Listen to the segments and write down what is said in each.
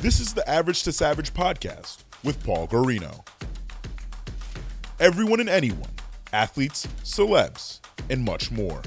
This is the Average to Savage podcast with Paul Guarino. Everyone and anyone, athletes, celebs, and much more.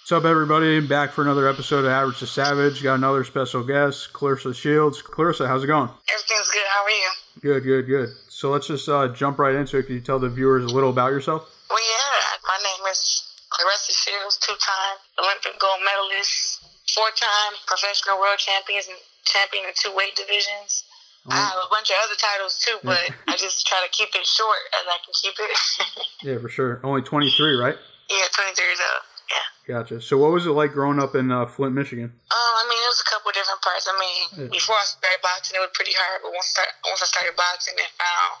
What's up, everybody? Back for another episode of Average to Savage. Got another special guest, Claressa Shields. Claressa, how's it going? Everything's good. How are you? Good, good, good. So let's just uh, jump right into it. Can you tell the viewers a little about yourself? Well, yeah. My name is Claressa Shields, two-time Olympic gold medalist, four-time professional world champions and champion in two weight divisions. I have a bunch of other titles too, but I just try to keep it short as I can keep it. Yeah, for sure. Only 23, right? yeah, 23 years old. Yeah. Gotcha. So what was it like growing up in uh, Flint, Michigan? Um, I mean, it was a couple different parts. I mean, Yeah. before I started boxing, it was pretty hard. But once, start, once I started boxing and found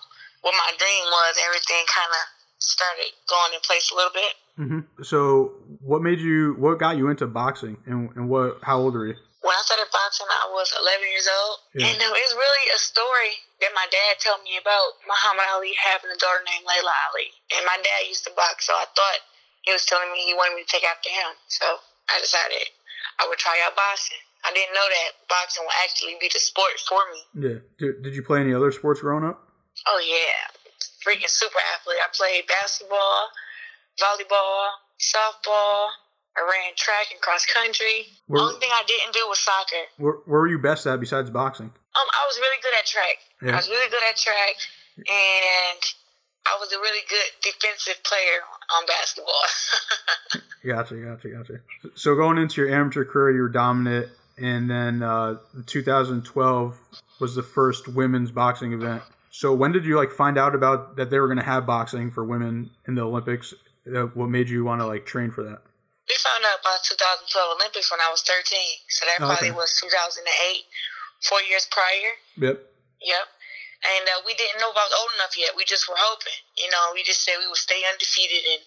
what my dream was, everything kind of started going in place a little bit. hmm So what made you? What got you into boxing? And, and what? How old are you? When I started boxing, I was 11 years old. Yeah. And um, it's really a story that my dad told me about Muhammad Ali having a daughter named Laila Ali. And my dad used to box, so I thought he was telling me he wanted me to take after him. So I decided I would try out boxing. I didn't know that boxing would actually be the sport for me. Yeah. Did, did you play any other sports growing up? Oh, yeah. Freaking super athlete. I played basketball, volleyball, softball. I ran track and cross country. Where- Only thing I didn't do was soccer. Where, where were you best at besides boxing? Um, I was really good at track. Yeah. I was really good at track, and I was a really good defensive player on basketball. Gotcha, gotcha, gotcha. So going into your amateur career, you were dominant, and then uh, 2012 was the first women's boxing event. So when did you like find out about that they were going to have boxing for women in the Olympics? Uh, what made you want to like train for that? We found out about 2012 Olympics when I was 13, so that probably okay. was 2008, four years prior. Yep. Yep. And uh, we didn't know if I was old enough yet. We just were hoping. You know, we just said we would stay undefeated and,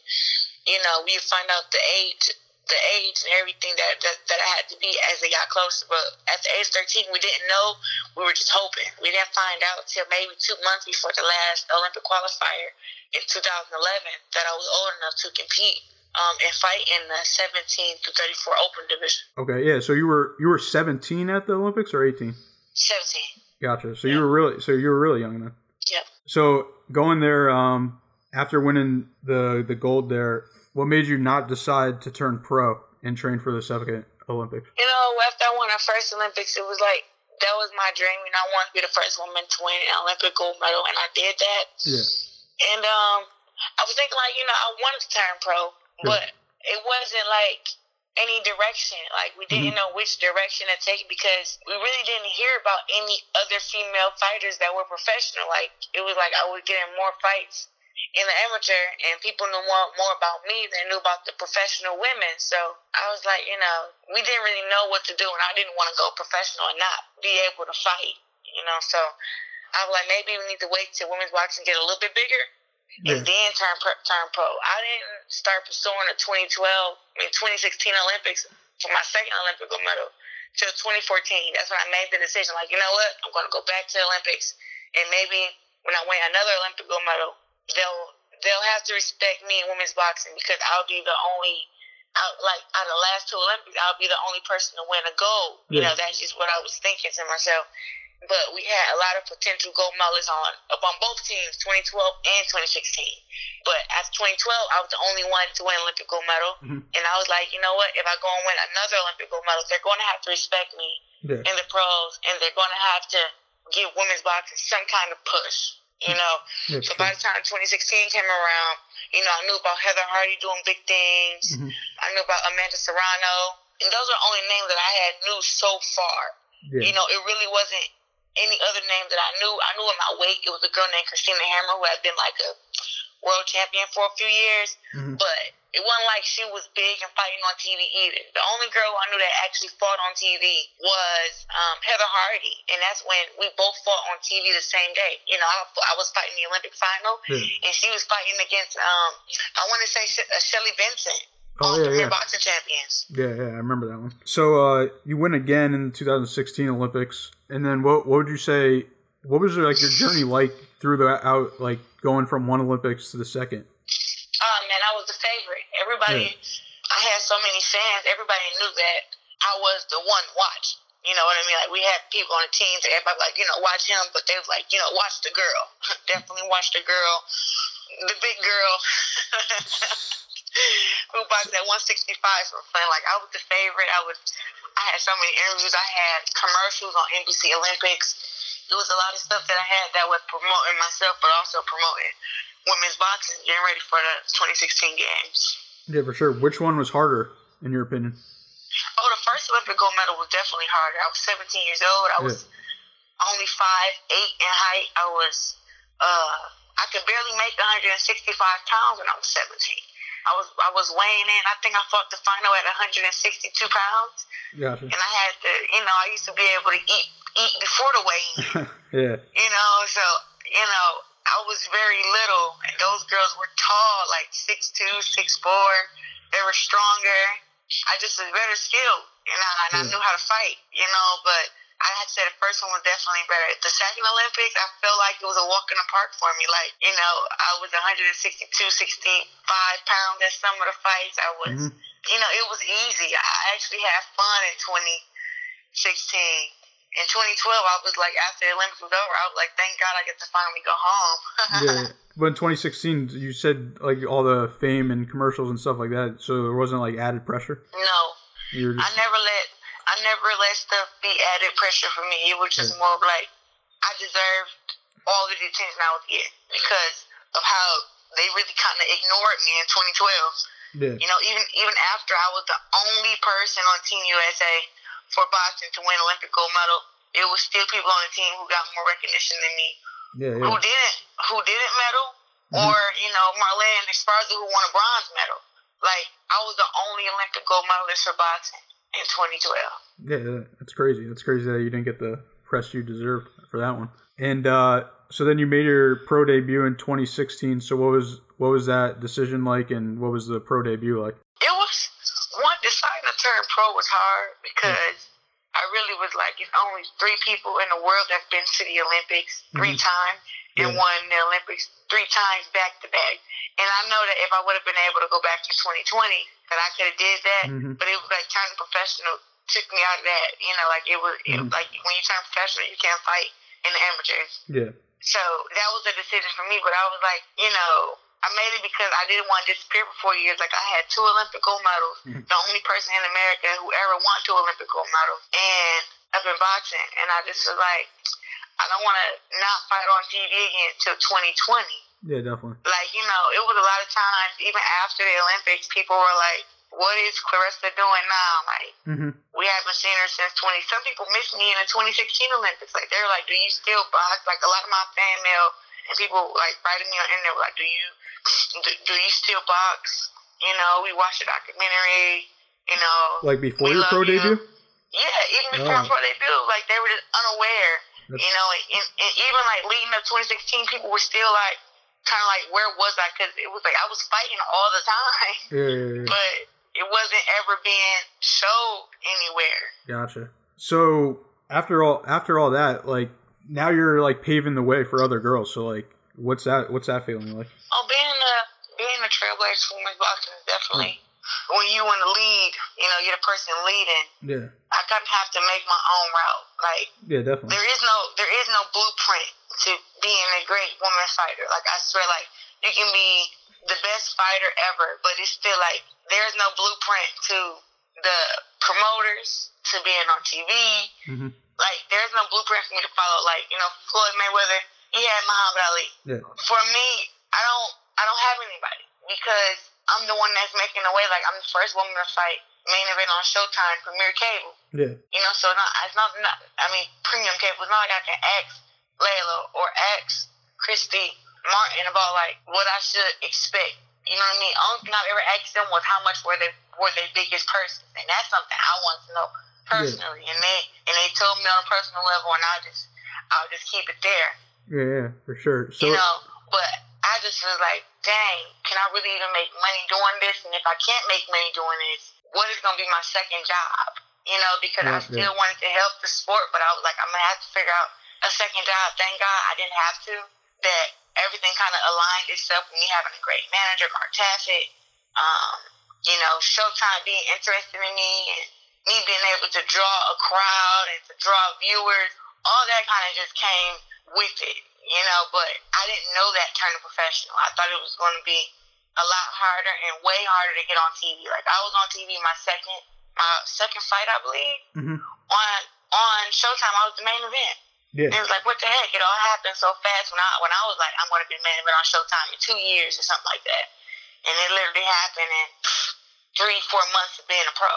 you know, we'd find out the age the age and everything that, that, that I had to be as they got closer. But at the age 13, we didn't know. We were just hoping. We didn't find out till maybe two months before the last Olympic qualifier in 2011 that I was old enough to compete um, and fight in the 17 to 34 open division. Okay, yeah. So you were you were 17 at the Olympics or 18? 17. Gotcha. So you were really so you were really young then. Yep. So going there um, after winning the the gold there, what made you not decide to turn pro and train for the second Olympics? You know, after I won the first Olympics, it was like that was my dream, and I wanted to be the first woman to win an Olympic gold medal, and I did that. Yeah. And um, I was thinking like, you know, I wanted to turn pro, but it wasn't like any direction. Like we didn't mm-hmm. know which direction to take because we really didn't hear about any other female fighters that were professional. Like it was like I was getting more fights in the amateur, and people knew more more about me than knew about the professional women. So I was like, you know, we didn't really know what to do, and I didn't want to go professional and not be able to fight. You know, so I was like, maybe we need to wait till women's boxing get a little bit bigger Yeah. and then turn pro, turn pro. I didn't start pursuing the 2012, I mean 2016 Olympics for my second Olympic gold medal till 2014. That's when I made the decision. Like, you know what? I'm going to go back to the Olympics, and maybe when I win another Olympic gold medal, they'll they'll have to respect me in women's boxing because I'll be the only. Out, like out of the last two Olympics, I'll be the only person to win a gold. You know, that's just what I was thinking to myself. But we had a lot of potential gold medalists on up on both teams, 2012 and 2016. But after 2012, I was the only one to win Olympic gold medal, Mhm. and I was like, you know what? If I go and win another Olympic gold medal, they're going to have to respect me Yeah. in the pros, and they're going to have to give women's boxing some kind of push. You know, Yeah, so sure. by the time 2016 came around, you know, I knew about Heather Hardy doing big things. Mhm. I knew about Amanda Serrano, and those are only names that I had knew so far. Yeah. You know, it really wasn't any other name that I knew. I knew in my weight it was a girl named Christina Hammer who had been like a world champion for a few years, Mhm. but it wasn't like she was big and fighting on TV either. The only girl I knew that actually fought on TV was um, Heather Hardy, and that's when we both fought on TV the same day. You know, I, I was fighting the Olympic final, Yeah. and she was fighting against um, I want to say She- uh, Shelly Vincent. Oh, yeah, yeah. Boxing Champions. Yeah, yeah, I remember that one. So uh, you win again in the 2016 Olympics, and then what? What would you say? What was like your journey like through the out, like going from one Olympics to the second? Oh man, I was the favorite. Everybody, I had so many fans. Everybody knew that I was the one watch. You know what I mean? Like we had people on the team that everybody like, you know, watch him, but they was like, you know, watch the girl. Definitely watch the girl, the big girl. who boxed at 165 for fun. Like I was the favorite. I was. I had so many interviews. I had commercials on NBC Olympics. It was a lot of stuff that I had that was promoting myself, but also promoting women's boxing, getting ready for the 2016 games. Yeah, for sure. Which one was harder, in your opinion? Oh, the first Olympic gold medal was definitely harder. I was 17 years old. I was yeah. only five eight in height. I was uh I could barely make 165 pounds when I was 17. I was I was weighing in. I think I fought the final at 162 pounds. Gotcha. And I had to, you know, I used to be able to eat eat before the weigh-in. yeah. You know, so you know, I was very little, and those girls were tall, like six two, six four. They were stronger. I just was better skilled, you know, and I knew how to fight, you know. But I had to say the first one was definitely better. The second Olympics, I felt like it was a walk in the park for me. Like, you know, I was 162, 65 pounds at some of the fights. I was, mm-hmm. you know, it was easy. I actually had fun in 2016 in 2012, I was like, after the Olympics was over, I was like, thank God I get to finally go home. yeah, but in 2016, you said like all the fame and commercials and stuff like that, so there wasn't like added pressure. No, just... I never let I never let stuff be added pressure for me. It was just more like I deserved all the attention I was getting because of how they really kind of ignored me in 2012. Yeah. You know, even even after I was the only person on Team USA for boxing to win Olympic gold medal, it was still people on the team who got more recognition than me. Yeah, yeah. Who didn't who didn't medal, mm-hmm. or you know Marlen Esparza who won a bronze medal. Like I was the only Olympic gold medalist for boxing in 2012. Yeah, that's crazy. That's crazy that you didn't get the press you deserved for that one. And uh, so then you made your pro debut in 2016. So what was what was that decision like, and what was the pro debut like? It was one deciding to turn pro was hard because I really was like, it's only three people in the world that's been to the Olympics 3 mm-hmm. times and yeah. won the Olympics three times back to back. And I know that if I would have been able to go back to 2020, that I could have did that. Mm-hmm. But it was like turning professional took me out of that. You know, like it was mm-hmm. it, like when you turn professional, you can't fight in the amateurs. Yeah. So that was a decision for me. But I was like, you know, I made it because I didn't want to disappear for four years. Like I had two Olympic gold medals, mm-hmm. the only person in America who ever won two Olympic gold medals, and up in boxing. And I just was like, I don't want to not fight on TV again until 2020. Yeah, definitely. Like you know, it was a lot of times, even after the Olympics, people were like, "What is Claressa doing now?" Like mm-hmm. we haven't seen her since 20. Some people missed me in the 2016 Olympics. Like they're like, "Do you still box?" Like a lot of my fan mail and people like writing me on internet were like, "Do you do, do you still box?" You know, we watched a documentary. You know, like before your pro you. debut. Yeah, even before oh. pro debut, like they were just unaware. That's... You know, and, and even like leading up 2016, people were still like kind of like, where was I? Because it was like I was fighting all the time, yeah, yeah, yeah. but it wasn't ever being showed anywhere. Gotcha. So after all, after all that, like now you're like paving the way for other girls. So like, what's that? What's that feeling like? Oh, being a being a trailblazer for women's boxing is definitely mm. when you in the lead. You know, you're the person leading. Yeah. I kind of have to make my own route. Like, yeah, definitely. There is no there is no blueprint to being a great woman fighter. Like I swear, like you can be the best fighter ever, but it's still like there's no blueprint to the promoters to being on TV. Mm-hmm like, there's no blueprint for me to follow. Like, you know, Floyd Mayweather, he had Muhammad Ali. Yeah. For me, I don't, I don't have anybody because I'm the one that's making the way. Like, I'm the first woman to fight main event on Showtime, Premier Cable. Yeah. You know, so it's not, it's not, not I mean, premium cable. It's not like I can ask Laila or ask Christy Martin about like what I should expect. You know what I mean? Only thing I've ever asked them was how much were they were they biggest person, and that's something I want to know personally, yeah. and they and they told me on a personal level, and I just I'll just keep it there. Yeah, yeah, for sure. So you know, but I just was like, dang, can I really even make money doing this? And if I can't make money doing this, what is going to be my second job? You know, because yeah, I still yeah. wanted to help the sport, but I was like, I'm gonna have to figure out a second job. Thank God I didn't have to. That everything kind of aligned itself with me having a great manager, Mark Taffet. Um, you know, Showtime being interested in me and me being able to draw a crowd and to draw viewers, all that kind of just came with it, you know. But I didn't know that turning professional. I thought it was going to be a lot harder and way harder to get on TV. Like I was on TV my second my second fight, I believe, Mhm. on on Showtime. I was the main event. Yeah. It was like, what the heck? It all happened so fast when I when I was like, I'm going to be the main event on Showtime in two years or something like that, and it literally happened in three, four months of being a pro.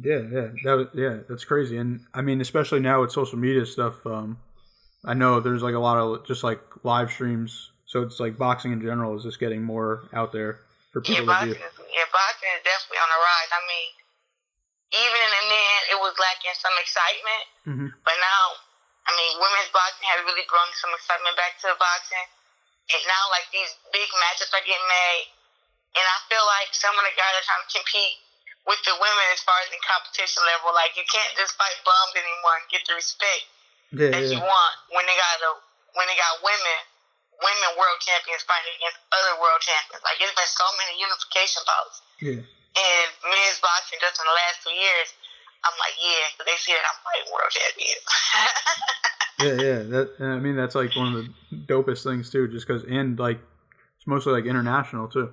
Yeah, yeah, that was, yeah, that's crazy. And I mean, especially now with social media stuff, um, I know there's like a lot of just like live streams. So it's like boxing in general is just getting more out there for Yeah, people to boxing, view. is, yeah, boxing is definitely on the rise. I mean, even in the end, it was lacking some excitement, Mhm. but now, I mean, women's boxing has really brought some excitement back to boxing, and now like these big matches are getting made, and I feel like some of the guys are trying to compete with the women as far as in competition level. Like you can't just fight bums anymore and get the respect Yeah, that you want when they got a when they got women women world champions fighting against other world champions. Like it's been so many unification bouts. yeah, And men's boxing just in the last two years, I'm like, yeah, 'cause they see that I'm fighting world champions. yeah, yeah. That I mean, that's like one of the dopest things too. Just because and like it's mostly like international too.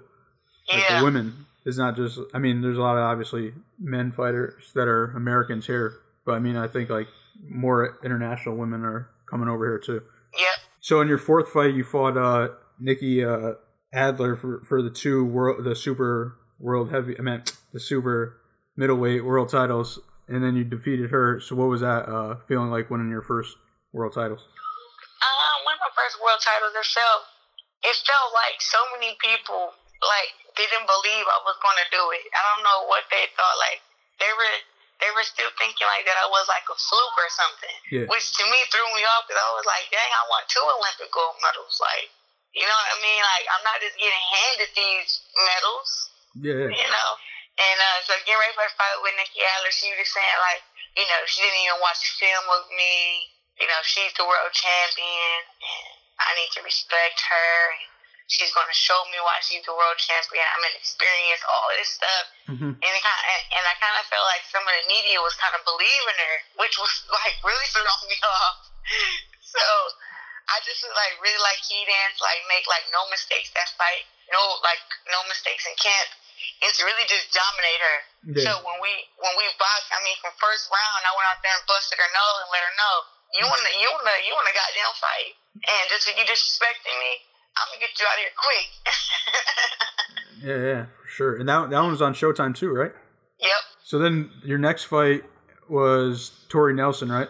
Like yeah. the women is not just. I mean, there's a lot of obviously men fighters that are Americans here, but I mean, I think like more international women are coming over here too. Yep. So in your fourth fight, you fought uh, Nikki uh, Adler for, for the two world, the super world heavy. I meant the super middleweight world titles, and then you defeated her. So what was that uh, feeling like winning your first world titles? Um, when my first world titles, it felt it felt like so many people like didn't believe I was gonna do it. I don't know what they thought. Like they were they were still thinking like that I was like a fluke or something, Yeah. which to me threw me off because I was like, dang, I want two Olympic gold medals. Like, you know what I mean? Like I'm not just getting handed these medals yeah, you know. And uh, so getting ready for the fight with Nikki Adler, she was saying like, you know, she didn't even watch the film with me. You know, she's the world champion, and I need to respect her. She's going to show me why she's the world champion. I'm an experience, all this stuff. hmm And it kind of, and I kind of felt like some of the media was kind of believing her, which was like really throwing me off. So I just was like really like key dance, like make like no mistakes that fight, no like no mistakes in camp, to really just dominate her. Yeah. So when we when we boxed, I mean from first round, I went out there and busted her nose and let her know you wanna you wanna you wanna goddamn fight, and just if you disrespecting me, I'm gonna get you out of here quick. yeah, yeah, for sure. And that that one was on Showtime too, right? yep, So then your next fight was Tori Nelson, right?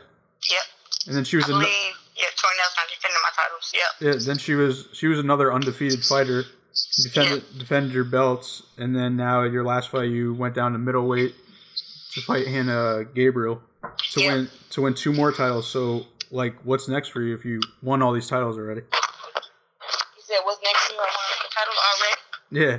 yep. And then she was I believe, yeah, Tori Nelson, defending my titles. Yep. yeah. Then she was she was another undefeated fighter. Defended defended your belts, and then now your last fight you went down to middleweight to fight Hanna Gabriel to Yeah. win to win two more titles. So like, what's next for you if you won all these titles already? You said what's next? I want the titles already. Yeah,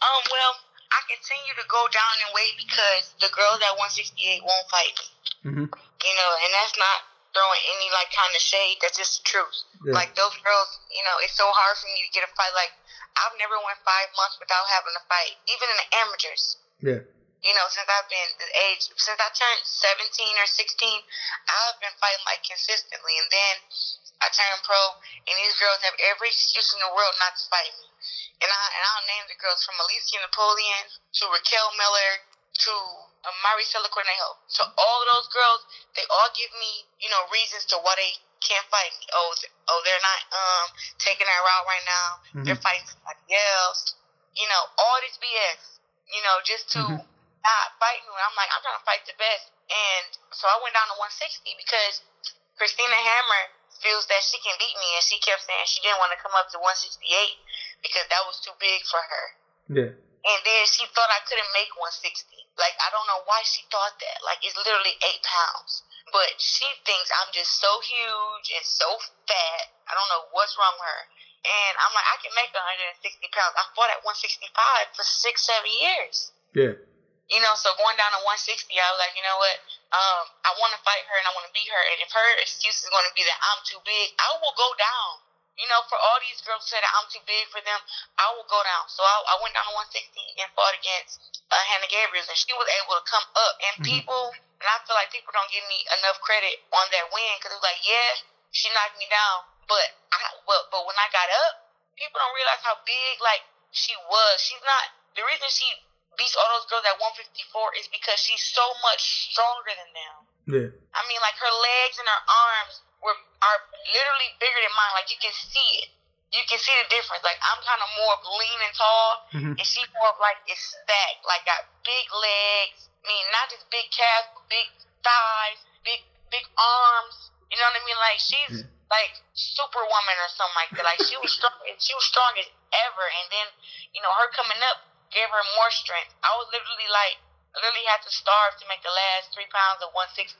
Um, well, I continue to go down in weight because the girls at 168 won't fight me. hmm You know, and that's not throwing any like kind of shade. That's just the truth. Yeah. Like those girls, you know, it's so hard for me to get a fight. Like I've never went five months without having a fight, even in the amateurs. yeah, You know, since I've been the age, since I turned 17 or 16, I've been fighting like consistently. And then I turned pro, and these girls have every excuse in the world not to fight me. And, I, and I'll name the girls from Alicia Napoleon to Raquel Miller to uh, Maricela Cornejo. So all of those girls, they all give me, you know, reasons to why they can't fight me. Oh, oh, they're not um taking that route right now. They're fighting somebody else. You know, all this BS. You know, just to Mhm. not fight me. I'm like, I'm trying to fight the best. And so I went down to 160 because Christina Hammer feels that she can beat me, and she kept saying she didn't want to come up to 168 because that was too big for her. yeah, And then she thought I couldn't make 160. Like, I don't know why she thought that. Like, it's literally eight pounds. But she thinks I'm just so huge and so fat. I don't know what's wrong with her. And I'm like, I can make 160 pounds. I fought at 165 for six, seven years. yeah, You know, so going down to 160, I was like, you know what? Um, I want to fight her and I want to beat her. And if her excuse is going to be that I'm too big, I will go down. You know, for all these girls who say that I'm too big for them, I will go down. So I, I went down to 160 and fought against uh, Hanna Gabriels, and she was able to come up. And Mhm. people, and I feel like people don't give me enough credit on that win because it was like, yeah, she knocked me down, but I, but, but when I got up, people don't realize how big like she was. She's not the reason she beats all those girls at 154 is because she's so much stronger than them. Yeah. I mean, like her legs and her arms were are literally bigger than mine. Like you can see it. You can see the difference. Like I'm kind of more lean and tall, Mhm. and she's more of like is stacked. Like got big legs. I mean, not just big calves, but big thighs, big big arms. You know what I mean? Like she's Yeah. like superwoman or something like that. Like she was strong. She was strong as ever. And then you know her coming up gave her more strength. I was literally like literally had to starve to make the last three pounds of 160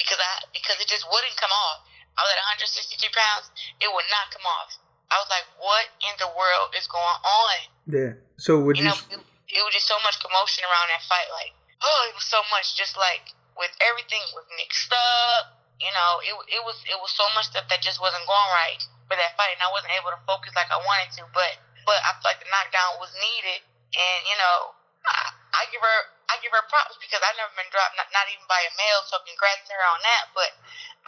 because I because it just wouldn't come off. I was at 163 pounds, it would not come off. I was like, what in the world is going on? Yeah. So would You you? know, it, it was just so much commotion around that fight. Like, oh, it was so much. Just like with everything was mixed up. You know, it it was it was so much stuff that just wasn't going right for that fight, and I wasn't able to focus like I wanted to. But but I felt like the knockdown was needed, and you know, I, I give her I give her props because I've never been dropped, not, not even by a male. So congrats to her on that. But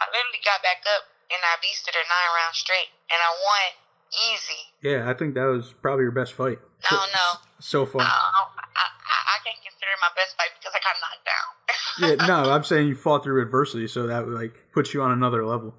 I literally got back up and I beasted her nine rounds straight, and I won easy. yeah, I think that was probably your best fight. I don't know. So far. I, I, I, I can't consider it my best fight because I got knocked down. yeah. No, I'm saying you fought through adversity, so that like puts you on another level.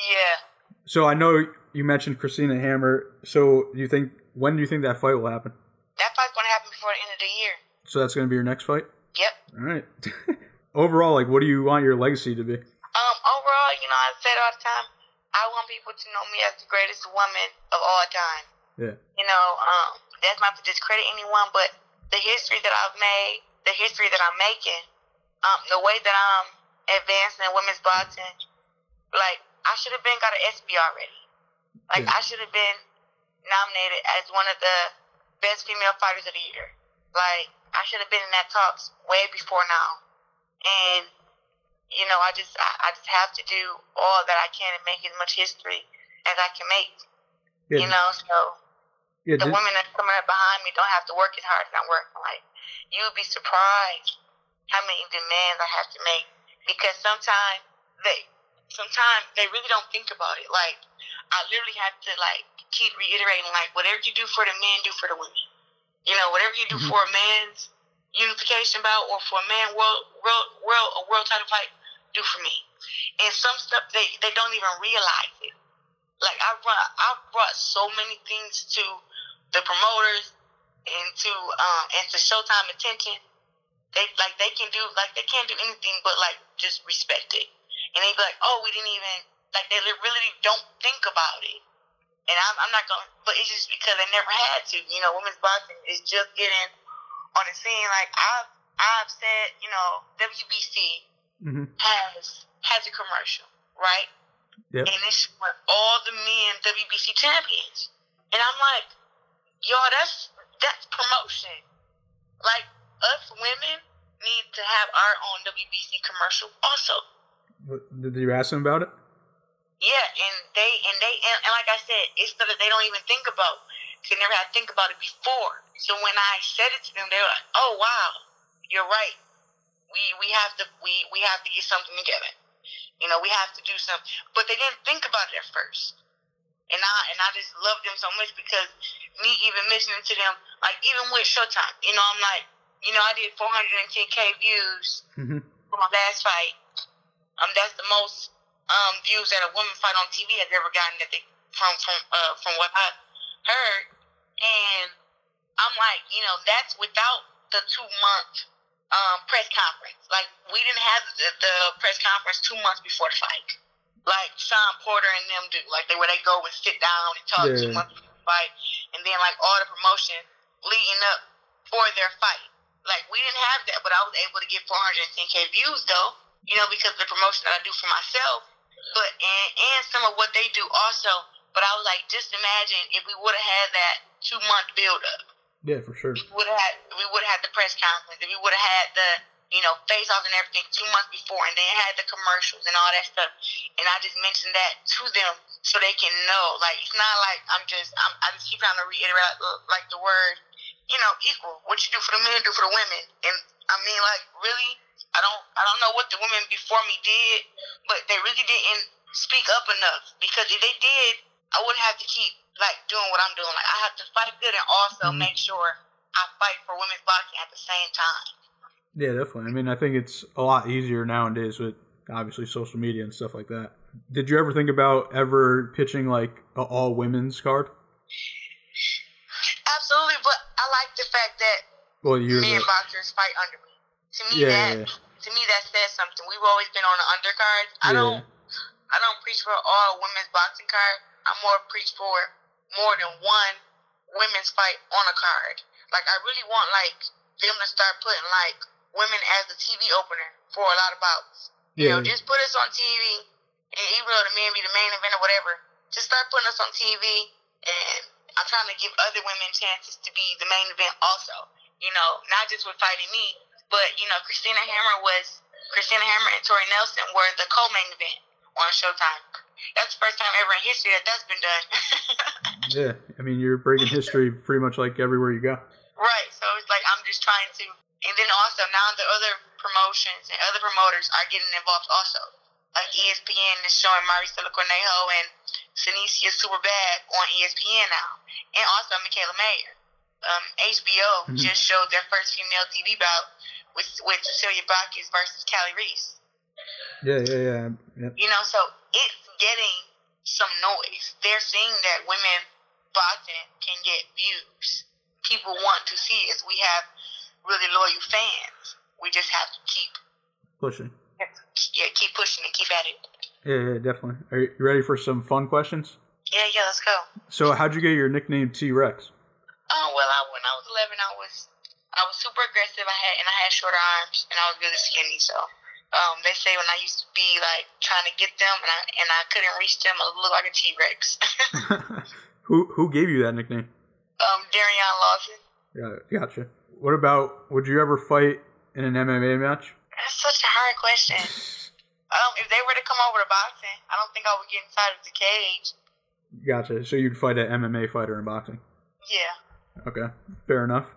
yeah. So I know you mentioned Christina Hammer. So you think when do you think that fight will happen? That fight's gonna happen before the end of the year. So that's going to be your next fight. Yep. All right. Overall, like, what do you want your legacy to be? Um, overall, you know, I said all the time. I want people to know me as the greatest woman of all time. Yeah. You know, um, that's not to discredit anyone, but the history that I've made, the history that I'm making, um, the way that I'm advancing in women's boxing, like I should have been got an ESPY already. Like Yeah. I should have been nominated as one of the best female fighters of the year. Like I should have been in that talks way before now, and you know I just I, I just have to do all that I can and make as much history as I can make. Yeah. You know, so yeah. the women that coming up behind me don't have to work as hard as I'm working. Like you would be surprised how many demands I have to make because sometimes they sometimes they really don't think about it. Like I literally have to like keep reiterating like whatever you do for the men, do for the women. You know, whatever you do Mhm. for a man's unification bout or for a man world world world a world title fight, do for me. And some stuff they they don't even realize it. Like I brought I brought so many things to the promoters and to um and to Showtime attention. They like they can do like they can't do anything but like just respect it. And they be like, oh, we didn't even like they really don't think about it. And I'm, I'm not going, to but it's just because they never had to. You know, women's boxing is just getting on the scene. Like I've I've said, you know, WBC Mhm. has has a commercial, right? Yep. And it's for all the men WBC champions. And I'm like, y'all, that's that's promotion. Like us women need to have our own WBC commercial also. Did you ask them about it? Yeah, and they and they and, and like I said, it's stuff that they don't even think about. They never had to think about it before. So when I said it to them, they were like, "Oh wow, you're right. We we have to we we have to get something together. You know, we have to do something." But they didn't think about it at first. And I and I just love them so much because me even mentioning to them, like even with Showtime, you know, I'm like, you know, I did 410k views hmm for my last fight. Um, that's the most um views that a woman fight on TV has ever gotten that they from from uh from what I heard, and I'm like, you know, that's without the two month um press conference. Like we didn't have the, the press conference two months before the fight, like Shawn Porter and them do. Like they where they go and sit down and talk two Yeah. months before the fight, and then like all the promotion leading up for their fight. Like we didn't have that, but I was able to get 410k views though, you know, because of the promotion that I do for myself. But and and some of what they do also. But I was like, just imagine if we would have had that two month build up. Yeah, for sure. We would have had we would have had the press conference. If we would have had the you know face offs and everything two months before, and then had the commercials and all that stuff. And I just mentioned that to them so they can know. Like it's not like I'm just I'm, I just keep trying to reiterate uh, like the word, you know, equal. What you do for the men, do for the women. And I mean, like really, I don't I don't know what the women before me did, but they really didn't speak up enough because if they did, I wouldn't have to keep like doing what I'm doing. Like I have to fight good and also mm-hmm. make sure I fight for women's boxing at the same time. Yeah, definitely. I mean, I think it's a lot easier nowadays with obviously social media and stuff like that. Did you ever think about ever pitching like an all women's card? Absolutely, but I like the fact that well, you're men the... boxers fight under me. To me, yeah, that yeah. To me that says something. We've always been on the undercard. I yeah. don't, I don't preach for all women's boxing card. I'm more preach for more than one women's fight on a card. Like I really want like them to start putting like women as the TV opener for a lot of bouts. You know, just put us on TV, and even though the men be the main event or whatever, just start putting us on TV. And I'm trying to give other women chances to be the main event also. You know, not just with fighting me, but you know, Christina Hammer was Christina Hammer and Tori Nelson were the co-main event on Showtime. That's the first time ever in history that that's been done. yeah, I mean, you're breaking history pretty much like everywhere you go. Right. So it's like I'm just trying to, and then also now the other promotions and other promoters are getting involved also. Like ESPN is showing Maricela Cornejo and Seniesa Superbad on ESPN now. And also Mikaela Mayer. Um, HBO mm-hmm. just showed their first female TV bout with with Cecilia Braekhus versus Kali Reis. Yeah, yeah, yeah. Yep. You know, so it's getting some noise. They're seeing that women boxing can get views. People want to see as we have really loyal fans. We just have to keep pushing. Yeah, keep pushing and keep at it. Yeah, yeah, definitely. Are you ready for some fun questions? Yeah, yeah, let's go. So, how'd you get your nickname T Rex? Oh well, I, when I was eleven, I was I was super aggressive. I had and I had shorter arms, and I was really skinny. So, um, they say when I used to be like trying to get them, and I and I couldn't reach them, I looked like a T Rex. who who gave you that nickname? Um, Darion Lawson. Yeah, gotcha. What about? Would you ever fight in an MMA match? That's such a hard question. um, if they were to come over to boxing, I don't think I would get inside of the cage. Gotcha. So you'd fight an MMA fighter in boxing? Yeah. Okay, fair enough.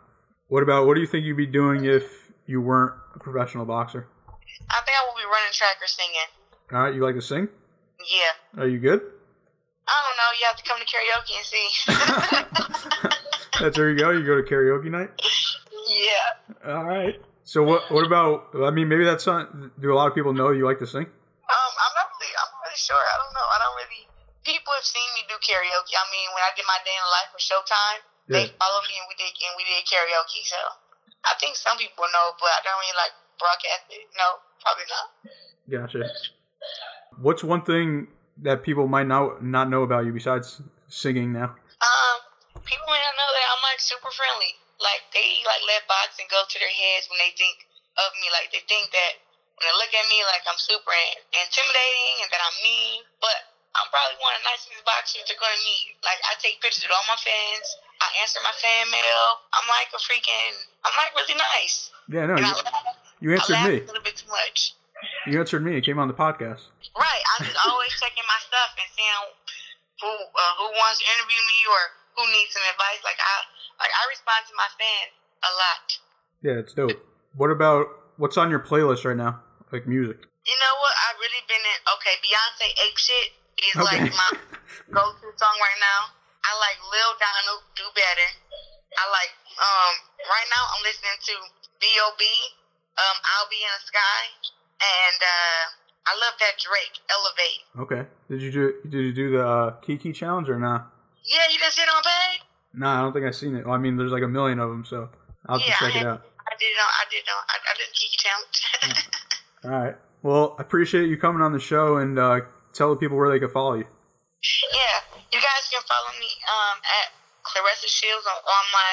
What about what do you think you'd be doing if you weren't a professional boxer? I think I would be running track or singing. All right, you like to sing? Yeah. Are you good? I don't know. You have to come to karaoke and see. That's where you go. You go to karaoke night. Yeah. All right. So what? What about? I mean, maybe that's not. Do a lot of people know you like to sing? Um, I'm not really. I'm not really sure. I don't know. I don't really. People have seen me do karaoke. I mean, when I did my day in the life for Showtime, yeah. they followed me and we did and we did karaoke. So I think some people know, but I don't really like broadcast it. No, probably not. Gotcha. What's one thing that people might not not know about you besides singing now? Um, people might not know that I'm like super friendly like they like let boxing go to their heads when they think of me. Like they think that when they look at me like I'm super intimidating and that I'm mean, but I'm probably one of the nicest boxers they're gonna meet. Like I take pictures with all my fans. I answer my fan mail. I'm like a freaking. I'm like really nice. Yeah, no, you, you, answered me. A little bit too much. You answered me. It came on the podcast. Right. I'm just always checking my stuff and seeing who uh, who wants to interview me or who needs some advice. Like I like I respond to my fans a lot. Yeah, it's dope. What about what's on your playlist right now? Like music. You know what? I've really been in. Okay, Beyonce "Ape Shit" is okay. like my go-to song right now. I like Lil Donald "Do Better." I like um right now I'm listening to B.O.B. Um, "I'll Be in the Sky," and uh, I love that Drake "Elevate." Okay. Did you do Did you do the uh, Kiki challenge or not? Yeah, you didn't see it on page. No, I don't think I've seen it. Well, I mean, there's like a million of them, so I'll yeah, check it out. I did know. I did know. I, I did the Kiki Challenge. All right. Well, I appreciate you coming on the show and uh, tell the people where they can follow you. Yeah, you guys can follow me um, at Claressa Shields on all my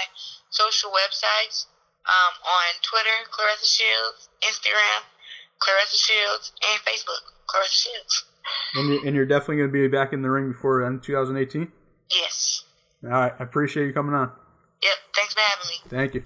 social websites. Um, on Twitter, Claressa Shields, Instagram, Claressa Shields, and Facebook, Claressa Shields. And you're, and you're definitely going to be back in the ring before 2018? Yes. All right. I appreciate you coming on. Yep. Thanks for having me. Thank you.